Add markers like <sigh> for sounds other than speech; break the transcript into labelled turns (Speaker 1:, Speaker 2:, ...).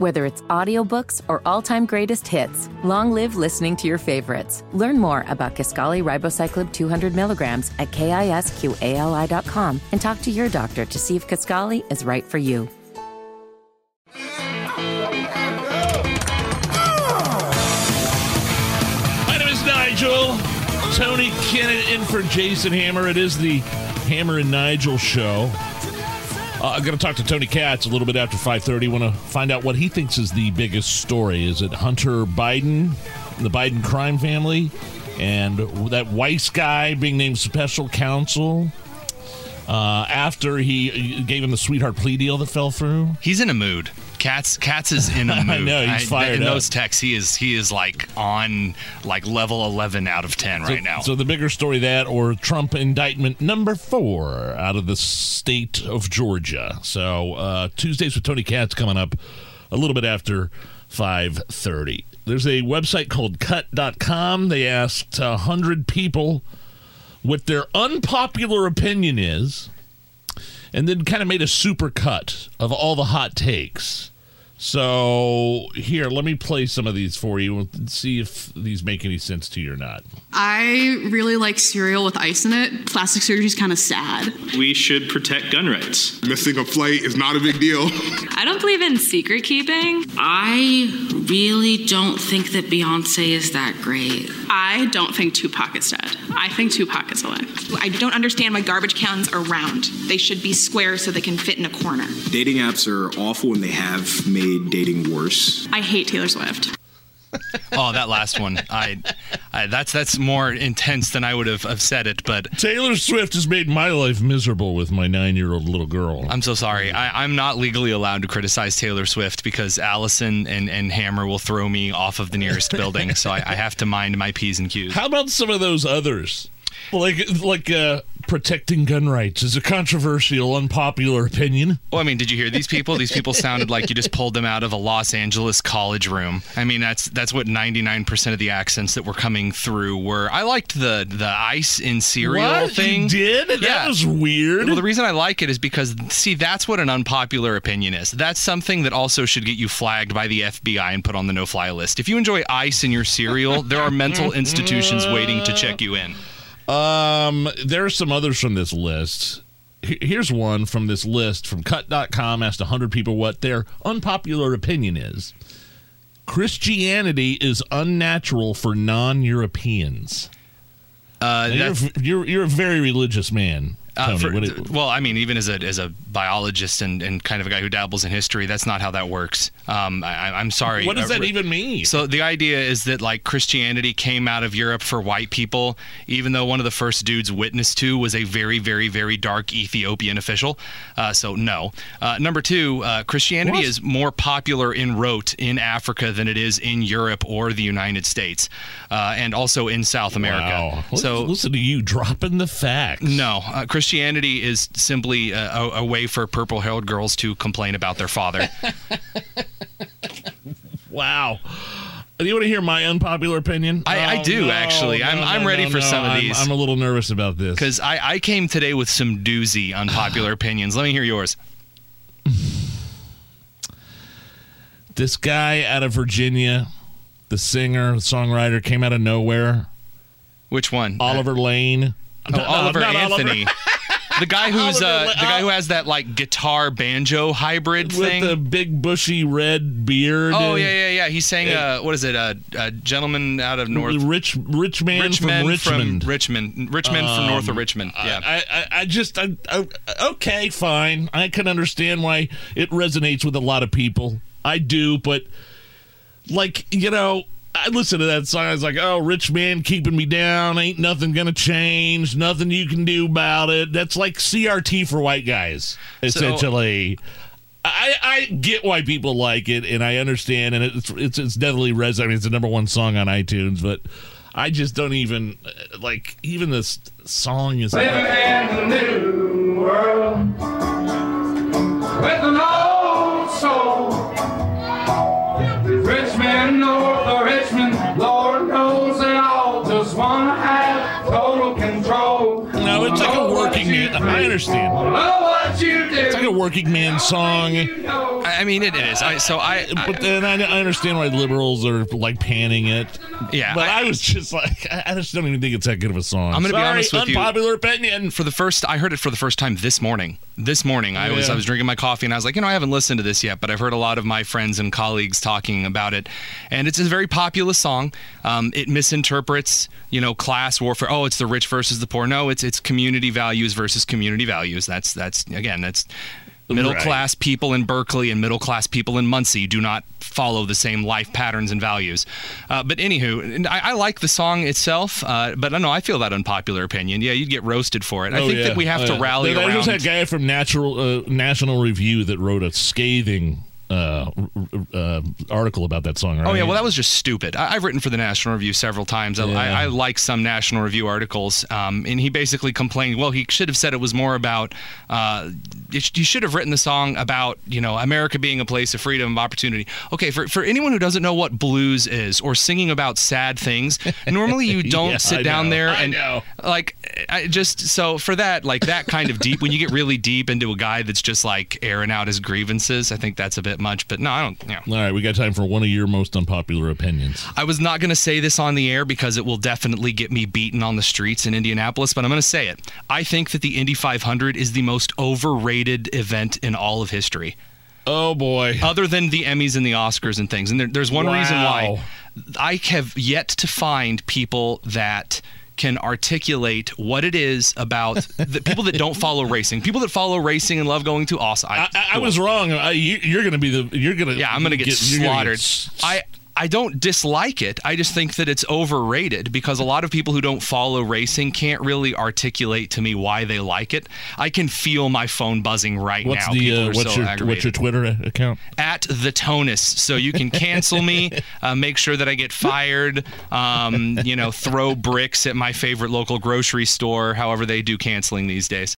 Speaker 1: Whether it's audiobooks or all-time greatest hits, long live listening to your favorites. Learn more about Kisqali Ribociclib 200 milligrams at kisqali.com and talk to your doctor to see if Kisqali is right for you.
Speaker 2: My name is Nigel. Tony Kinnett in for Jason Hammer. It is the Hammer and Nigel show. Uh, I'm going to talk to Tony Katz a little bit after 5:30. Want to find out what he thinks is the biggest story. Is it Hunter Biden, the Biden crime family, and that Weiss guy being named special counsel uh, after he gave him the sweetheart plea deal that fell through?
Speaker 3: He's in a mood. Katz Katz is in a <laughs> mood.
Speaker 2: I know, he's fired
Speaker 3: In
Speaker 2: up.
Speaker 3: those texts, he is he is like on like level eleven out of ten right now.
Speaker 2: So the bigger story that or Trump indictment number four out of the state of Georgia. So uh, Tuesdays with Tony Katz coming up a little bit after five thirty. There's a website called cut.com. They asked a hundred people what their unpopular opinion is, and then kind of made a super cut of all the hot takes. So here, let me play some of these for you and see if these make any sense to you or not.
Speaker 4: I really like cereal with ice in it. Plastic surgery is kind of sad.
Speaker 5: We should protect gun rights.
Speaker 6: Missing a flight is not a big deal.
Speaker 7: I don't believe in secret keeping.
Speaker 8: I really don't think that Beyonce is that great.
Speaker 4: I don't think Tupac is dead. I think Tupac is alive.
Speaker 9: I don't understand why garbage cans are round. They should be square so they can fit in a corner.
Speaker 10: Dating apps are awful and they have made dating worse.
Speaker 4: I hate Taylor Swift.
Speaker 3: Oh, that last one. I, I that's that's more intense than I would have, have said it, but
Speaker 2: Taylor Swift has made my life miserable with my nine year old little girl.
Speaker 3: I'm so sorry. I, I'm not legally allowed to criticize Taylor Swift because Allison and, and Hammer will throw me off of the nearest building. So I, I have to mind my P's and Q's.
Speaker 2: How about some of those others? Like like uh, protecting gun rights is a controversial, unpopular opinion.
Speaker 3: Well, I mean, did you hear these people? These people sounded like you just pulled them out of a Los Angeles college room. I mean, that's that's what 99% of the accents that were coming through were. I liked the the ice in cereal
Speaker 2: What?
Speaker 3: thing.
Speaker 2: You did? That was weird.
Speaker 3: Well, the reason I like it is because, see, that's what an unpopular opinion is. That's something that also should get you flagged by the FBI and put on the no fly list. If you enjoy ice in your cereal, there are mental <laughs> institutions waiting to check you in.
Speaker 2: Um, there are some others from this list. Here's one from this list from cut.com asked 100 people what their unpopular opinion is. Christianity is unnatural for non-Europeans.
Speaker 3: Uh,
Speaker 2: you're, you're you're a very religious man,
Speaker 3: uh, for-
Speaker 2: What it-
Speaker 3: well, I mean, even as a as a biologist and, and kind of a guy who dabbles in history, that's not how that works. Um, I, I'm sorry.
Speaker 2: what does
Speaker 3: Uh,
Speaker 2: that even mean?
Speaker 3: So the idea is that like Christianity came out of Europe for white people, even though one of the first dudes witnessed to was a very, very, very dark Ethiopian official. Uh, so no. Uh, number two, uh, Christianity
Speaker 2: What?
Speaker 3: is more popular in rote in Africa than it is in Europe or the United States, uh, and also in South America.
Speaker 2: Wow.
Speaker 3: So
Speaker 2: listen to you dropping the facts.
Speaker 3: no, uh, Christianity is simply a, a, a way for purple-haired girls to complain about their father. <laughs>
Speaker 2: Wow. Do you want to hear my unpopular opinion?
Speaker 3: I- I
Speaker 2: oh,
Speaker 3: do,
Speaker 2: no,
Speaker 3: actually.
Speaker 2: no,
Speaker 3: I'm-
Speaker 2: no,
Speaker 3: I'm ready
Speaker 2: no,
Speaker 3: for
Speaker 2: no.
Speaker 3: some of
Speaker 2: I'm-
Speaker 3: these.
Speaker 2: I'm a little nervous about this.
Speaker 3: Because I, I came today with some doozy unpopular <sighs> opinions. Let me hear yours.
Speaker 2: this guy out of Virginia, the singer, the songwriter, came out of nowhere.
Speaker 3: Which one?
Speaker 2: Oliver uh, Lane.
Speaker 3: Oh,
Speaker 2: No,
Speaker 3: Oliver
Speaker 2: not
Speaker 3: Anthony. <laughs> the guy <laughs> who's uh, the guy who has that like guitar banjo hybrid
Speaker 2: with
Speaker 3: thing.
Speaker 2: the big bushy red beard.
Speaker 3: oh yeah, yeah, yeah. He sang uh, what is it? Uh, a gentleman out of North
Speaker 2: Rich, rich man
Speaker 3: Rich
Speaker 2: from Richmond.
Speaker 3: from Richmond, Richmond from north of Richmond. Yeah.
Speaker 2: I, I, I just, I, I, okay, fine. I can understand why it resonates with a lot of people. I do, but like, you know, I listen to that song. I was like, oh, rich man keeping me down. Ain't nothing going to change. Nothing you can do about it. That's like CRT for white guys, essentially. I, I get why people like it, and I understand, and it's it's, it's definitely resonating. It's the number one song on iTunes, but I just don't even uh, like even this song is.
Speaker 11: Living in the new world
Speaker 2: understand.
Speaker 11: Know what you do.
Speaker 2: It's like a working man song.
Speaker 3: I, I mean, it is. I, so I, I
Speaker 2: but then I, I understand why liberals are like panning it.
Speaker 3: Yeah,
Speaker 2: but I,
Speaker 3: I-
Speaker 2: was just like, I I just don't even think it's that good of a song.
Speaker 3: I'm gonna be honest with you.
Speaker 2: unpopular opinion.
Speaker 3: for the first I heard it for the first time this morning. This morning I was I was drinking my coffee and I was like, you know, I haven't listened to this yet, but I've heard a lot of my friends and colleagues talking about it. And it's a very popular song. Um, it misinterprets, you know, class warfare. Oh, it's the rich versus the poor. No, it's it's community values versus community values. That's that's again, that's middle
Speaker 2: Right.
Speaker 3: class people in Berkeley and middle class people in Muncie do not follow the same life patterns and values. Uh, but anywho, I, I like the song itself, uh, but I know I feel that unpopular opinion. Yeah, you'd get roasted for it. I
Speaker 2: Oh,
Speaker 3: think
Speaker 2: yeah.
Speaker 3: that we have
Speaker 2: Oh,
Speaker 3: to
Speaker 2: yeah.
Speaker 3: rally
Speaker 2: there,
Speaker 3: around.
Speaker 2: There's that guy from Natural uh, National Review that wrote a scathing uh, uh, article about that song. Right?
Speaker 3: Oh yeah, well that was just stupid. I, I've written for the National Review several times. I,
Speaker 2: Yeah.
Speaker 3: I, I like some National Review articles, um, and he basically complained. Well, he should have said it was more about. Uh, it, you should have written the song about you know America being a place of freedom, of opportunity. Okay, for for anyone who doesn't know what blues is or singing about sad things, normally you <laughs> don't
Speaker 2: Yeah,
Speaker 3: sit
Speaker 2: I
Speaker 3: down
Speaker 2: know,
Speaker 3: there
Speaker 2: I
Speaker 3: and
Speaker 2: know.
Speaker 3: like I just so for that like that kind of deep when you get really deep into a guy that's just like airing out his grievances, I think that's a bit much. But no, I don't. You know.
Speaker 2: All right, we got time for one of your most unpopular opinions.
Speaker 3: I was not going to say this on the air because it will definitely get me beaten on the streets in Indianapolis, but I'm going to say it. I think that the Indy 500 is the most overrated event in all of history,
Speaker 2: Oh boy.
Speaker 3: other than the Emmys and the Oscars and things. And there, there's one reason why I have yet to find people that can articulate what it is about the people that don't follow racing, people that follow racing and love going to awesome.
Speaker 2: I, I, I was wrong. I, you, you're going to be the. You're going to.
Speaker 3: Yeah, I'm going to get, slaughtered.
Speaker 2: s-
Speaker 3: I I don't dislike it. I just think that it's overrated because a lot of people who don't follow racing can't really articulate to me why they like it. I can feel my phone buzzing right
Speaker 2: What's
Speaker 3: now.
Speaker 2: the
Speaker 3: People
Speaker 2: uh,
Speaker 3: are
Speaker 2: what's
Speaker 3: so
Speaker 2: your what's your Twitter account?
Speaker 3: at the tonus so you can cancel me <laughs> uh, make sure that i get fired um, you know throw bricks at my favorite local grocery store however they do canceling these days